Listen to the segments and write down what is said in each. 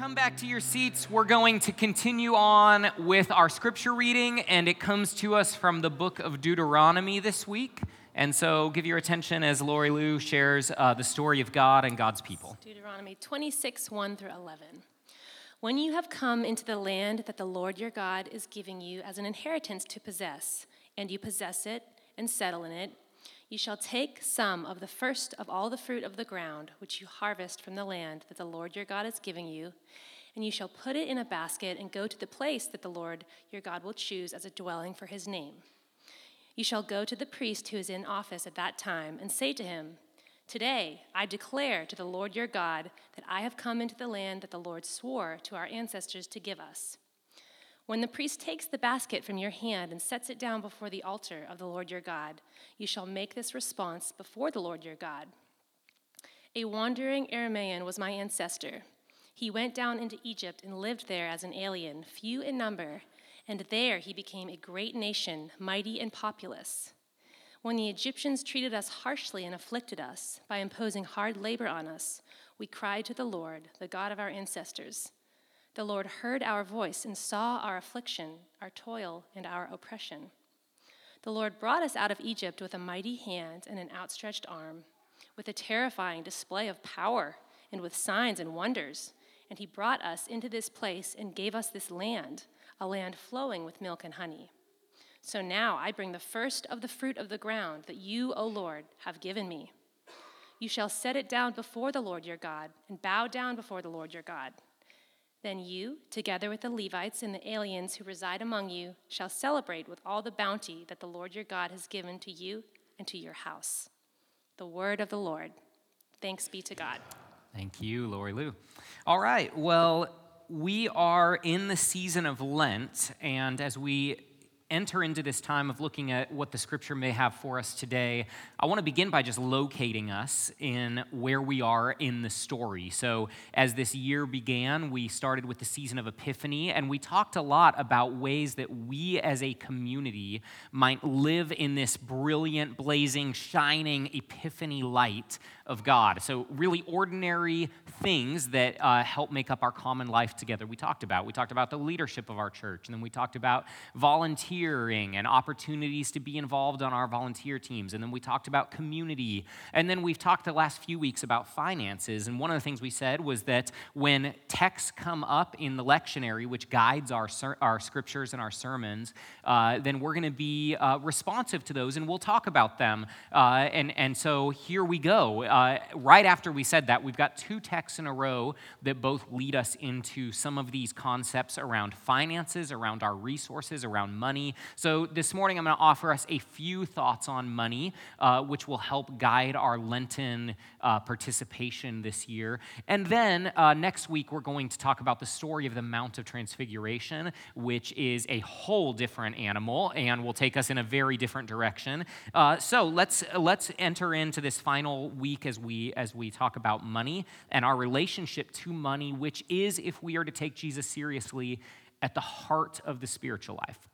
come back to your seats, we're going to continue on with our scripture reading, and it comes to us from the book of Deuteronomy this week. And so give your attention as Lori Lou shares uh, the story of God and God's people. Deuteronomy 26, 1 through 11. When you have come into the land that the Lord your God is giving you as an inheritance to possess, and you possess it and settle in it, you shall take some of the first of all the fruit of the ground, which you harvest from the land that the Lord your God is giving you, and you shall put it in a basket and go to the place that the Lord your God will choose as a dwelling for his name. You shall go to the priest who is in office at that time and say to him, Today I declare to the Lord your God that I have come into the land that the Lord swore to our ancestors to give us. When the priest takes the basket from your hand and sets it down before the altar of the Lord your God, you shall make this response before the Lord your God. A wandering Aramaean was my ancestor. He went down into Egypt and lived there as an alien, few in number, and there he became a great nation, mighty and populous. When the Egyptians treated us harshly and afflicted us by imposing hard labor on us, we cried to the Lord, the God of our ancestors. The Lord heard our voice and saw our affliction, our toil, and our oppression. The Lord brought us out of Egypt with a mighty hand and an outstretched arm, with a terrifying display of power, and with signs and wonders. And he brought us into this place and gave us this land, a land flowing with milk and honey. So now I bring the first of the fruit of the ground that you, O Lord, have given me. You shall set it down before the Lord your God, and bow down before the Lord your God. Then you, together with the Levites and the aliens who reside among you, shall celebrate with all the bounty that the Lord your God has given to you and to your house. The word of the Lord. Thanks be to God. Thank you, Lori Lou. All right, well, we are in the season of Lent, and as we enter into this time of looking at what the scripture may have for us today, I want to begin by just locating us in where we are in the story. So, as this year began, we started with the season of Epiphany, and we talked a lot about ways that we as a community might live in this brilliant, blazing, shining Epiphany light of God. So, really ordinary things that uh, help make up our common life together. We talked about. We talked about the leadership of our church, and then we talked about volunteering and opportunities to be involved on our volunteer teams, and then we talked about community, and then we've talked the last few weeks about finances. And one of the things we said was that when texts come up in the lectionary, which guides our our scriptures and our sermons, uh, then we're going to be uh, responsive to those, and we'll talk about them. Uh, and and so here we go uh, right after we said that, we've got two texts in a row that both lead us into some of these concepts around finances, around our resources, around money. So this morning, I'm going to offer us a few thoughts on money, uh, which will help guide our Lenten uh, participation this year. And then uh, next week, we're going to talk about the story of the Mount of Transfiguration, which is a whole different animal and will take us in a very different direction. Uh, so let's let's enter into this final week as we as we talk about money and our relationship to money, which is, if we are to take Jesus seriously, at the heart of the spiritual life.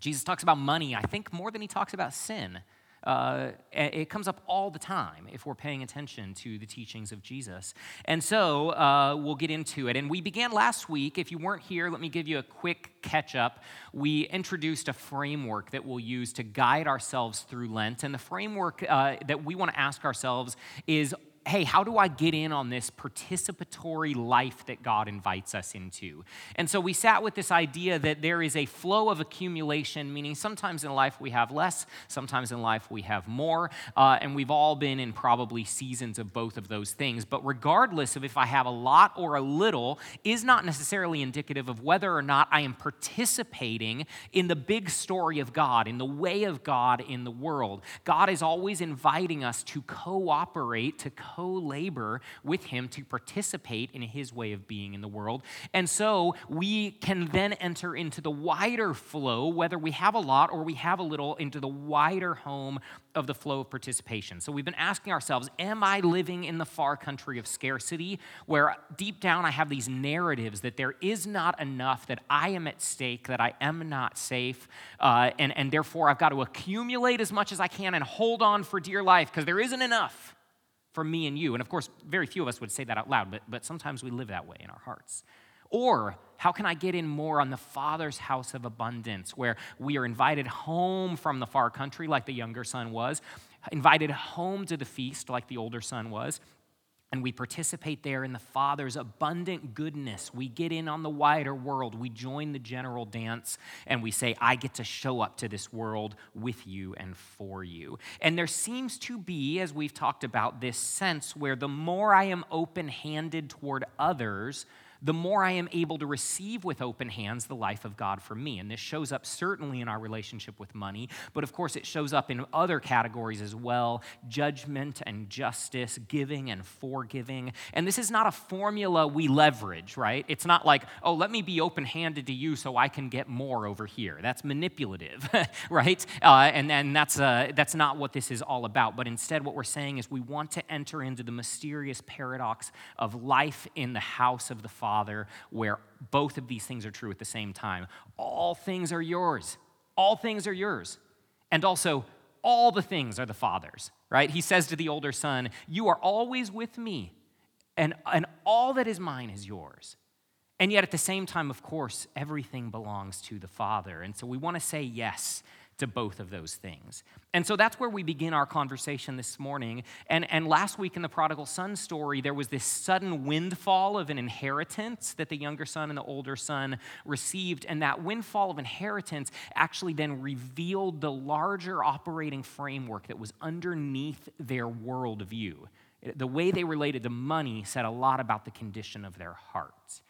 Jesus talks about money, I think, more than he talks about sin. Uh, it comes up all the time if we're paying attention to the teachings of Jesus. And so uh, we'll get into it. And we began last week. If you weren't here, let me give you a quick catch up. We introduced a framework that we'll use to guide ourselves through Lent. And the framework uh, that we want to ask ourselves is hey, how do I get in on this participatory life that God invites us into? And so we sat with this idea that there is a flow of accumulation, meaning sometimes in life we have less, sometimes in life we have more, uh, and we've all been in probably seasons of both of those things. But regardless of if I have a lot or a little, is not necessarily indicative of whether or not I am participating in the big story of God, in the way of God in the world. God is always inviting us to cooperate, to co labor with him to participate in his way of being in the world. And so we can then enter into the wider flow, whether we have a lot or we have a little, into the wider home of the flow of participation. So we've been asking ourselves Am I living in the far country of scarcity, where deep down I have these narratives that there is not enough, that I am at stake, that I am not safe, uh, and, and therefore I've got to accumulate as much as I can and hold on for dear life because there isn't enough for me and you? And of course, very few of us would say that out loud, but, but sometimes we live that way in our hearts. Or how can I get in more on the Father's house of abundance, where we are invited home from the far country, like the younger son was, invited home to the feast, like the older son was, and we participate there in the Father's abundant goodness. We get in on the wider world. We join the general dance and we say, I get to show up to this world with you and for you. And there seems to be, as we've talked about, this sense where the more I am open handed toward others, the more I am able to receive with open hands the life of God for me. And this shows up certainly in our relationship with money, but of course it shows up in other categories as well judgment and justice, giving and forgiving. And this is not a formula we leverage, right? It's not like, oh, let me be open handed to you so I can get more over here. That's manipulative, right? Uh, and then that's, uh, that's not what this is all about. But instead, what we're saying is we want to enter into the mysterious paradox of life in the house of the Father Father, where both of these things are true at the same time. All things are yours. All things are yours. And also, all the things are the Father's, right? He says to the older son, You are always with me, and, and all that is mine is yours. And yet, at the same time, of course, everything belongs to the Father. And so we want to say yes to both of those things. And so that's where we begin our conversation this morning. And, and last week in the prodigal son story, there was this sudden windfall of an inheritance that the younger son and the older son received. And that windfall of inheritance actually then revealed the larger operating framework that was underneath their worldview. The way they related to money said a lot about the condition of their hearts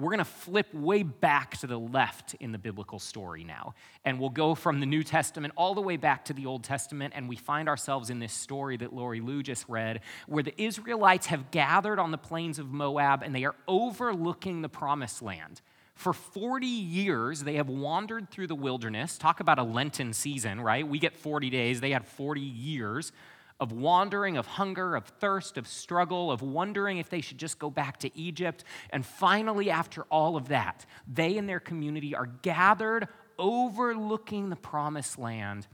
we're going to flip way back to the left in the biblical story now. And we'll go from the New Testament all the way back to the Old Testament. And we find ourselves in this story that Lori Lou just read, where the Israelites have gathered on the plains of Moab and they are overlooking the promised land. For 40 years, they have wandered through the wilderness. Talk about a Lenten season, right? We get 40 days, they had 40 years of wandering, of hunger, of thirst, of struggle, of wondering if they should just go back to Egypt. And finally, after all of that, they and their community are gathered overlooking the promised land.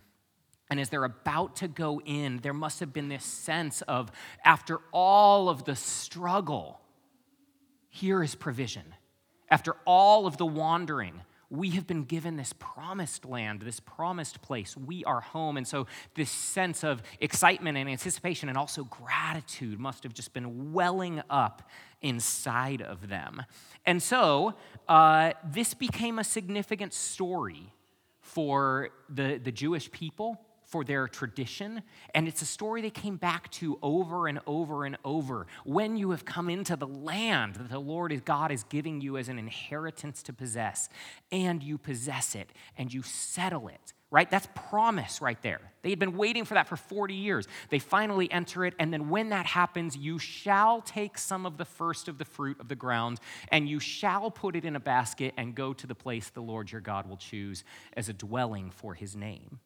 And as they're about to go in, there must have been this sense of, after all of the struggle, here is provision. After all of the wandering, we have been given this promised land, this promised place. We are home. And so, this sense of excitement and anticipation and also gratitude must have just been welling up inside of them. And so, uh, this became a significant story for the, the Jewish people for their tradition. And it's a story they came back to over and over and over. When you have come into the land that the Lord God is giving you as an inheritance to possess, and you possess it and you settle it, right? That's promise right there. They had been waiting for that for 40 years. They finally enter it, and then when that happens, you shall take some of the first of the fruit of the ground, and you shall put it in a basket and go to the place the Lord your God will choose as a dwelling for his name.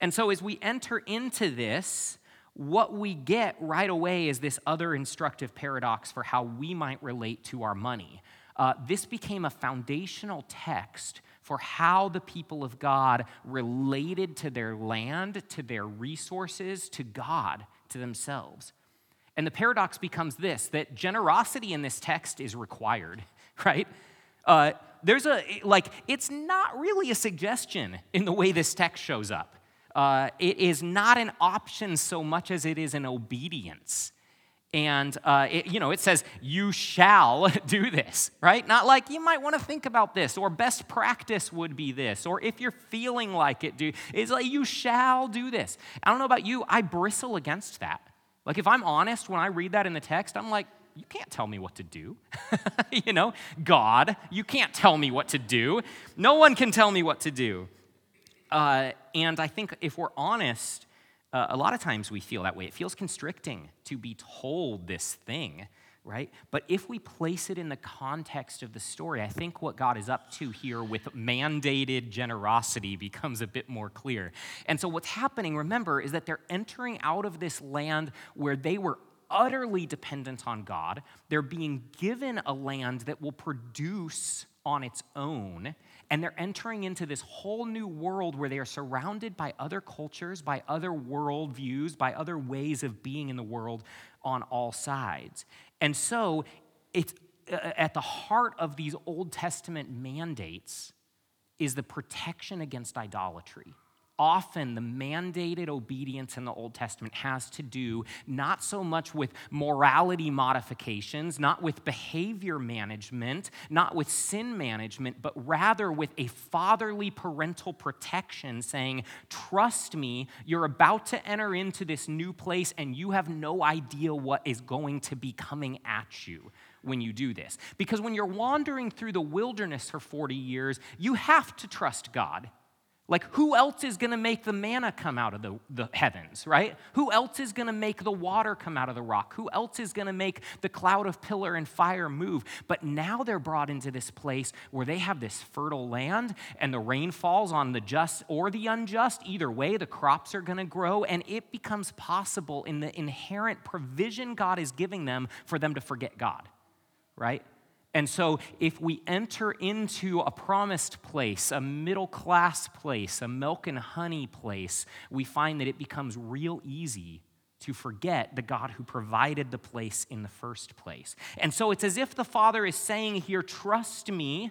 And so as we enter into this, what we get right away is this other instructive paradox for how we might relate to our money. Uh, this became a foundational text for how the people of God related to their land, to their resources, to God, to themselves. And the paradox becomes this that generosity in this text is required, right? Uh, there's a, like, it's not really a suggestion in the way this text shows up uh, it is not an option so much as it is an obedience. And, uh, it, you know, it says, you shall do this, right? Not like you might want to think about this, or best practice would be this, or if you're feeling like it, do. It's like, you shall do this. I don't know about you, I bristle against that. Like, if I'm honest, when I read that in the text, I'm like, you can't tell me what to do. you know, God, you can't tell me what to do. No one can tell me what to do. Uh, and I think if we're honest, Uh, a lot of times we feel that way. It feels constricting to be told this thing, right? But if we place it in the context of the story, I think what God is up to here with mandated generosity becomes a bit more clear. And so, what's happening, remember, is that they're entering out of this land where they were utterly dependent on God. They're being given a land that will produce on its own. And they're entering into this whole new world where they are surrounded by other cultures, by other worldviews, by other ways of being in the world on all sides. And so it's uh, at the heart of these Old Testament mandates is the protection against idolatry often the mandated obedience in the Old Testament has to do not so much with morality modifications, not with behavior management, not with sin management, but rather with a fatherly parental protection saying, Trust me, you're about to enter into this new place and you have no idea what is going to be coming at you when you do this. Because when you're wandering through the wilderness for 40 years, you have to trust God. Like, who else is going to make the manna come out of the, the heavens, right? Who else is going to make the water come out of the rock? Who else is going to make the cloud of pillar and fire move? But now they're brought into this place where they have this fertile land and the rain falls on the just or the unjust. Either way, the crops are going to grow, and it becomes possible in the inherent provision God is giving them for them to forget God, right? And so, if we enter into a promised place, a middle class place, a milk and honey place, we find that it becomes real easy to forget the God who provided the place in the first place. And so, it's as if the Father is saying here, Trust me.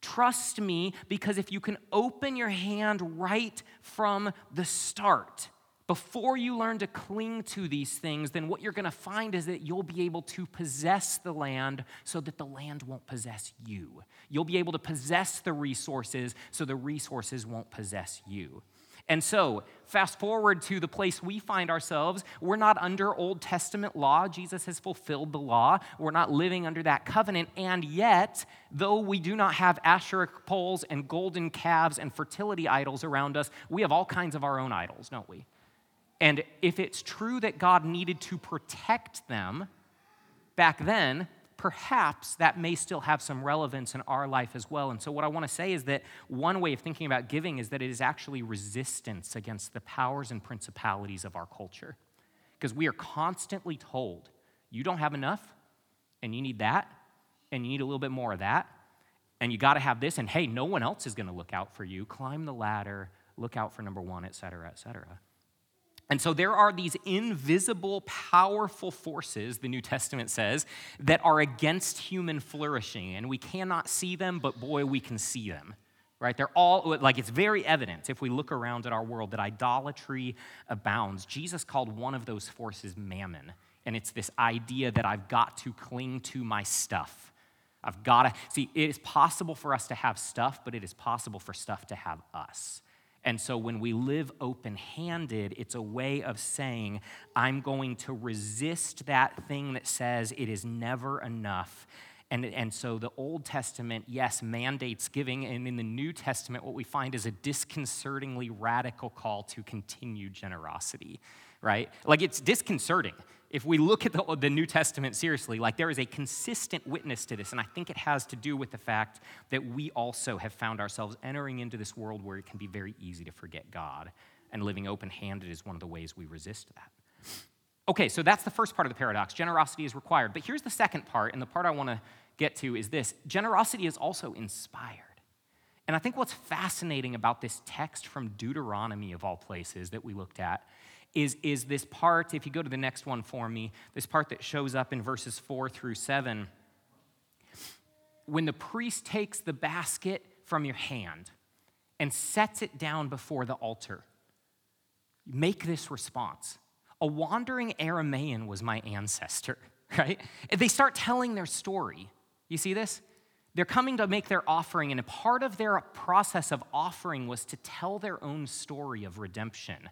Trust me, because if you can open your hand right from the start, before you learn to cling to these things, then what you're going to find is that you'll be able to possess the land so that the land won't possess you. You'll be able to possess the resources so the resources won't possess you. And so, fast forward to the place we find ourselves. We're not under Old Testament law. Jesus has fulfilled the law. We're not living under that covenant. And yet, though we do not have Asherah poles and golden calves and fertility idols around us, we have all kinds of our own idols, don't we? And if it's true that God needed to protect them back then, perhaps that may still have some relevance in our life as well. And so, what I want to say is that one way of thinking about giving is that it is actually resistance against the powers and principalities of our culture. Because we are constantly told, you don't have enough, and you need that, and you need a little bit more of that, and you got to have this, and hey, no one else is going to look out for you. Climb the ladder, look out for number one, et cetera, et cetera. And so there are these invisible, powerful forces, the New Testament says, that are against human flourishing. And we cannot see them, but boy, we can see them. Right? They're all, like, it's very evident if we look around at our world that idolatry abounds. Jesus called one of those forces mammon. And it's this idea that I've got to cling to my stuff. I've got to, see, it is possible for us to have stuff, but it is possible for stuff to have us. And so when we live open handed, it's a way of saying, I'm going to resist that thing that says it is never enough. And, and so the Old Testament, yes, mandates giving. And in the New Testament, what we find is a disconcertingly radical call to continued generosity, right? Like it's disconcerting if we look at the, the, New Testament seriously, like there is a consistent witness to this, and I think it has to do with the fact that we also have found ourselves entering into this world where it can be very easy to forget God, and living open handed is one of the ways we resist that. Okay, so that's the first part of the paradox. Generosity is required. But here's the second part, and the part I want to get to is this generosity is also inspired. And I think what's fascinating about this text from Deuteronomy, of all places, that we looked at, is, is this part, if you go to the next one for me, this part that shows up in verses four through seven. When the priest takes the basket from your hand and sets it down before the altar, make this response. A wandering Aramaean was my ancestor, right? They start telling their story. You see this? They're coming to make their offering, and a part of their process of offering was to tell their own story of redemption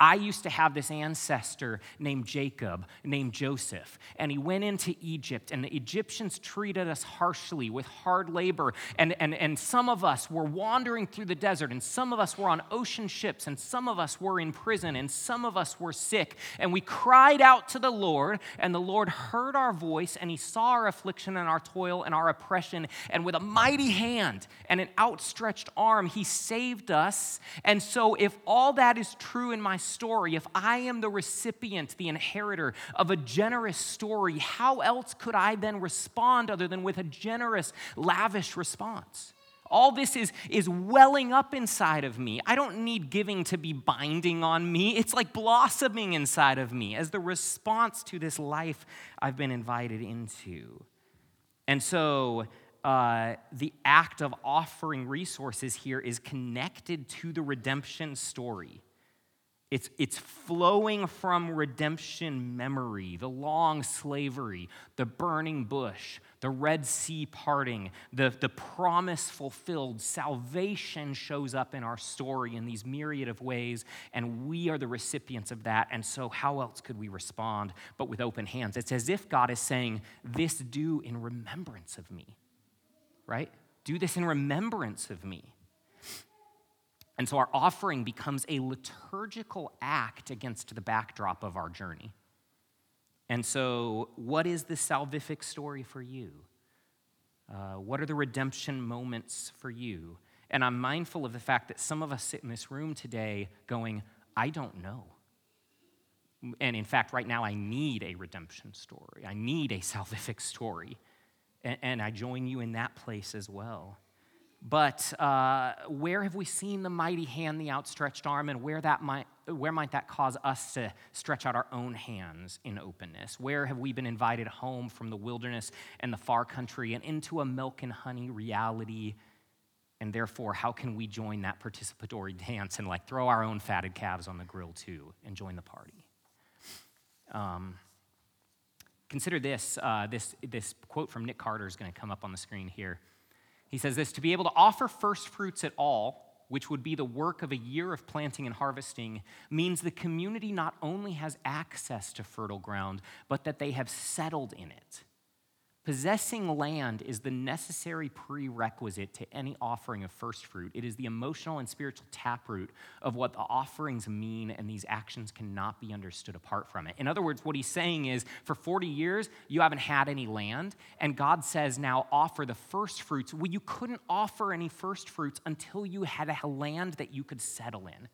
I used to have this ancestor named Jacob, named Joseph, and he went into Egypt, and the Egyptians treated us harshly with hard labor. And, and, and some of us were wandering through the desert, and some of us were on ocean ships, and some of us were in prison, and some of us were sick. And we cried out to the Lord, and the Lord heard our voice, and he saw our affliction and our toil and our oppression. And with a mighty hand and an outstretched arm, he saved us. And so, if all that is true in my story, if I am the recipient, the inheritor of a generous story, how else could I then respond other than with a generous, lavish response? All this is, is welling up inside of me. I don't need giving to be binding on me. It's like blossoming inside of me as the response to this life I've been invited into. And so, uh, the act of offering resources here is connected to the redemption story. It's, it's flowing from redemption memory, the long slavery, the burning bush, the Red Sea parting, the, the promise fulfilled. Salvation shows up in our story in these myriad of ways, and we are the recipients of that. And so, how else could we respond but with open hands? It's as if God is saying, This do in remembrance of me, right? Do this in remembrance of me. And so our offering becomes a liturgical act against the backdrop of our journey. And so, what is the salvific story for you? Uh, what are the redemption moments for you? And I'm mindful of the fact that some of us sit in this room today going, I don't know. And in fact, right now, I need a redemption story. I need a salvific story. And, and I join you in that place as well. But uh, where have we seen the mighty hand, the outstretched arm, and where, that might, where might that cause us to stretch out our own hands in openness? Where have we been invited home from the wilderness and the far country and into a milk and honey reality? And therefore, how can we join that participatory dance and like throw our own fatted calves on the grill too and join the party? Um, consider this, uh, this, this quote from Nick Carter is going to come up on the screen here. He says this to be able to offer first fruits at all, which would be the work of a year of planting and harvesting, means the community not only has access to fertile ground, but that they have settled in it. Possessing land is the necessary prerequisite to any offering of first fruit. It is the emotional and spiritual taproot of what the offerings mean, and these actions cannot be understood apart from it. In other words, what he's saying is for 40 years, you haven't had any land, and God says now offer the first fruits. Well, you couldn't offer any first fruits until you had a land that you could settle in.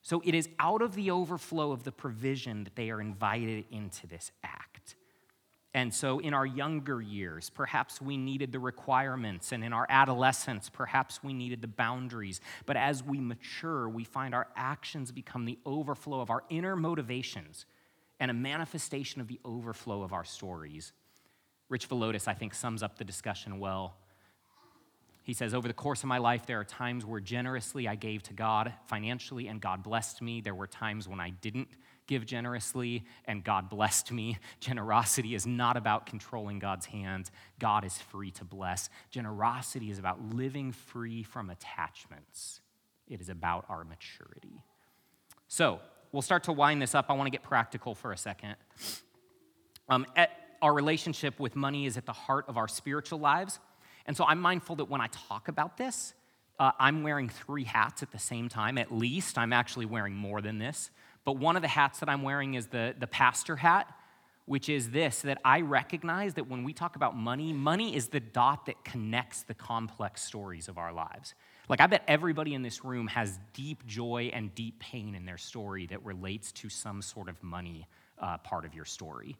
So it is out of the overflow of the provision that they are invited into this act. And so, in our younger years, perhaps we needed the requirements, and in our adolescence, perhaps we needed the boundaries. But as we mature, we find our actions become the overflow of our inner motivations and a manifestation of the overflow of our stories. Rich Villodas, I think, sums up the discussion well. He says, Over the course of my life, there are times where generously I gave to God financially, and God blessed me. There were times when I didn't give generously, and God blessed me. Generosity is not about controlling God's hands, God is free to bless. Generosity is about living free from attachments, it is about our maturity. So, we'll start to wind this up. I want to get practical for a second. Um, our relationship with money is at the heart of our spiritual lives. And so I'm mindful that when I talk about this, uh, I'm wearing three hats at the same time. At least I'm actually wearing more than this. But one of the hats that I'm wearing is the, the pastor hat, which is this that I recognize that when we talk about money, money is the dot that connects the complex stories of our lives. Like, I bet everybody in this room has deep joy and deep pain in their story that relates to some sort of money uh, part of your story.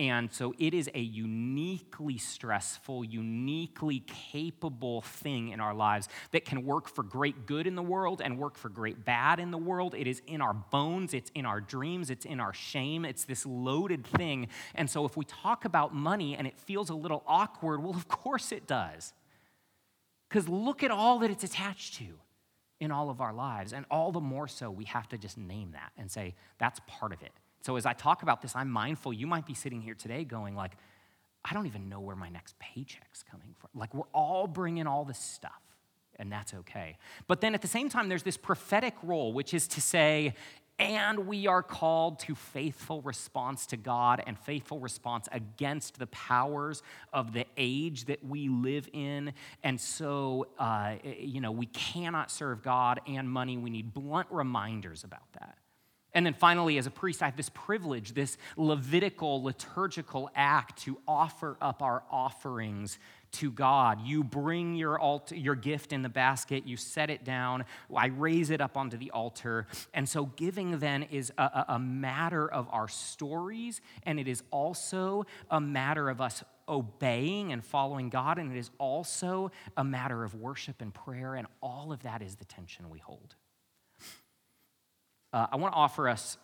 And so it is a uniquely stressful, uniquely capable thing in our lives that can work for great good in the world and work for great bad in the world. It is in our bones, it's in our dreams, it's in our shame. It's this loaded thing. And so if we talk about money and it feels a little awkward, well, of course it does. Because look at all that it's attached to in all of our lives. And all the more so, we have to just name that and say, that's part of it. So as I talk about this, I'm mindful you might be sitting here today going like, I don't even know where my next paycheck's coming from. Like we're all bringing all this stuff, and that's okay. But then at the same time, there's this prophetic role, which is to say, and we are called to faithful response to God and faithful response against the powers of the age that we live in. And so, uh, you know, we cannot serve God and money. We need blunt reminders about that. And then finally, as a priest, I have this privilege, this Levitical liturgical act to offer up our offerings to God. You bring your, altar, your gift in the basket, you set it down, I raise it up onto the altar. And so, giving then is a, a matter of our stories, and it is also a matter of us obeying and following God, and it is also a matter of worship and prayer, and all of that is the tension we hold. Uh, I want to offer us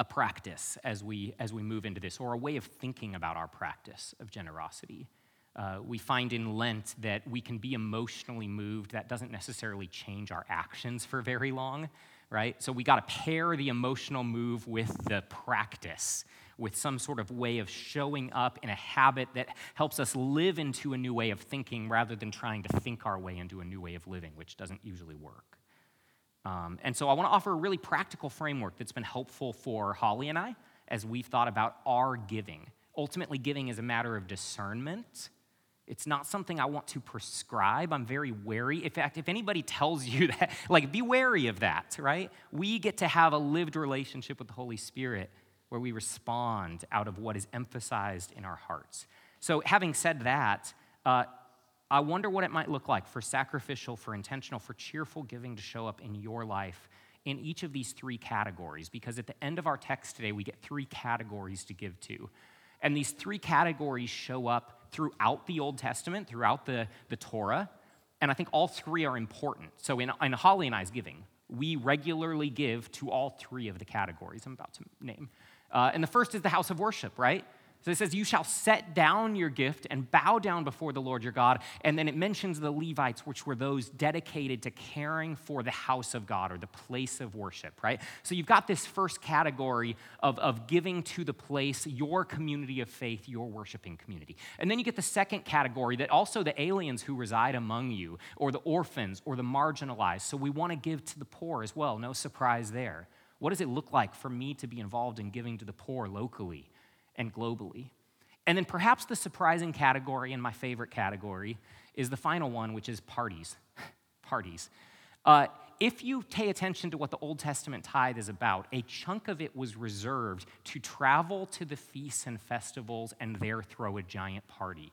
a practice as we as we move into this, or a way of thinking about our practice of generosity. Uh, we find in Lent that we can be emotionally moved. That doesn't necessarily change our actions for very long, right? So we got to pair the emotional move with the practice, with some sort of way of showing up in a habit that helps us live into a new way of thinking rather than trying to think our way into a new way of living, which doesn't usually work. Um, and so I want to offer a really practical framework that's been helpful for Holly and I as we've thought about our giving. Ultimately, giving is a matter of discernment it's not something I want to prescribe. I'm very wary. In fact, if anybody tells you that, like, be wary of that, right? We get to have a lived relationship with the Holy Spirit where we respond out of what is emphasized in our hearts. So, having said that, uh, I wonder what it might look like for sacrificial, for intentional, for cheerful giving to show up in your life in each of these three categories. Because at the end of our text today, we get three categories to give to. And these three categories show up throughout the Old Testament, throughout the, the Torah. And I think all three are important. So in, in Holly and I's giving, we regularly give to all three of the categories I'm about to name. Uh, and the first is the house of worship, right? So it says, You shall set down your gift and bow down before the Lord your God. And then it mentions the Levites, which were those dedicated to caring for the house of God or the place of worship, right? So you've got this first category of, of giving to the place, your community of faith, your worshiping community. And then you get the second category that also the aliens who reside among you, or the orphans, or the marginalized. So we want to give to the poor as well. No surprise there. What does it look like for me to be involved in giving to the poor locally? And globally. And then perhaps the surprising category, and my favorite category, is the final one, which is parties. parties. Uh, if you pay attention to what the Old Testament tithe is about, a chunk of it was reserved to travel to the feasts and festivals and there throw a giant party.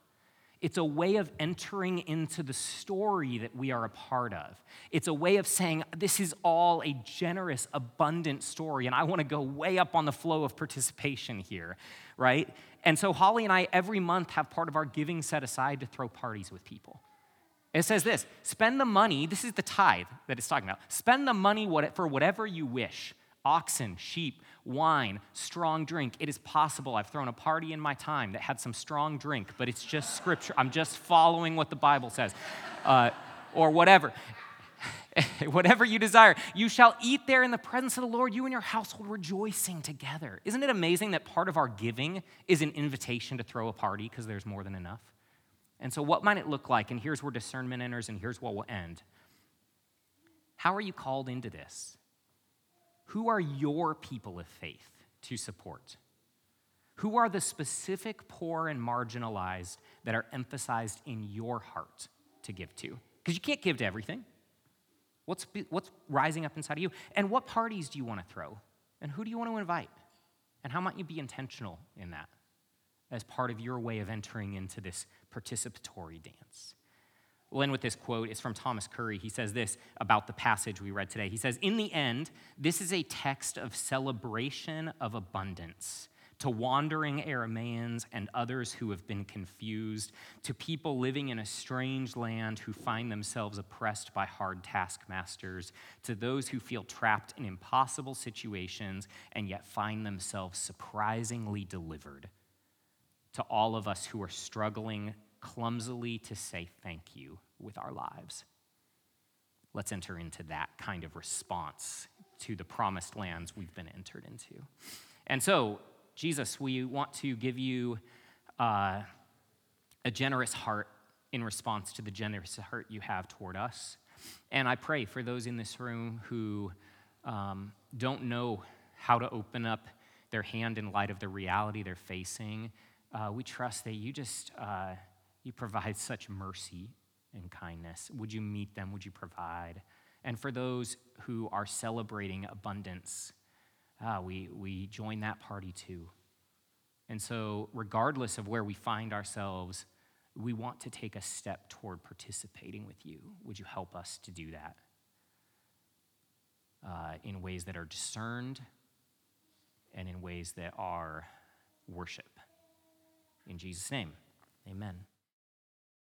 It's a way of entering into the story that we are a part of. It's a way of saying, this is all a generous, abundant story, and I want to go way up on the flow of participation here, right? And so Holly and I, every month, have part of our giving set aside to throw parties with people. It says this spend the money, this is the tithe that it's talking about. Spend the money for whatever you wish oxen, sheep, wine, strong drink. It is possible. I've thrown a party in my time that had some strong drink, but it's just scripture. I'm just following what the Bible says, uh, or whatever. whatever you desire, you shall eat there in the presence of the Lord, you and your household rejoicing together. Isn't it amazing that part of our giving is an invitation to throw a party because there's more than enough? And so, what might it look like? And here's where discernment enters, and here's what will end. How are you called into this? Who are your people of faith to support? Who are the specific poor and marginalized that are emphasized in your heart to give to? Because you can't give to everything. What's, what's rising up inside of you? And what parties do you want to throw? And who do you want to invite? And how might you be intentional in that as part of your way of entering into this participatory dance? We'll end with this quote. It's from Thomas Curry. He says this about the passage we read today. He says, In the end, this is a text of celebration of abundance to wandering Aramaeans and others who have been confused, to people living in a strange land who find themselves oppressed by hard taskmasters, to those who feel trapped in impossible situations and yet find themselves surprisingly delivered, to all of us who are struggling clumsily to say thank you with our lives. Let's enter into that kind of response to the promised lands we've been entered into. And so, Jesus, we want to give you uh, a generous heart in response to the generous heart you have toward us. And I pray for those in this room who um, don't know how to open up their hand in light of the reality they're facing, uh, we trust that you just uh, you provide such mercy and kindness. Would you meet them? Would you provide? And for those who are celebrating abundance, uh, we, we join that party too. And so, regardless of where we find ourselves, we want to take a step toward participating with you. Would you help us to do that uh, in ways that are discerned and in ways that are worship? In Jesus' name, amen.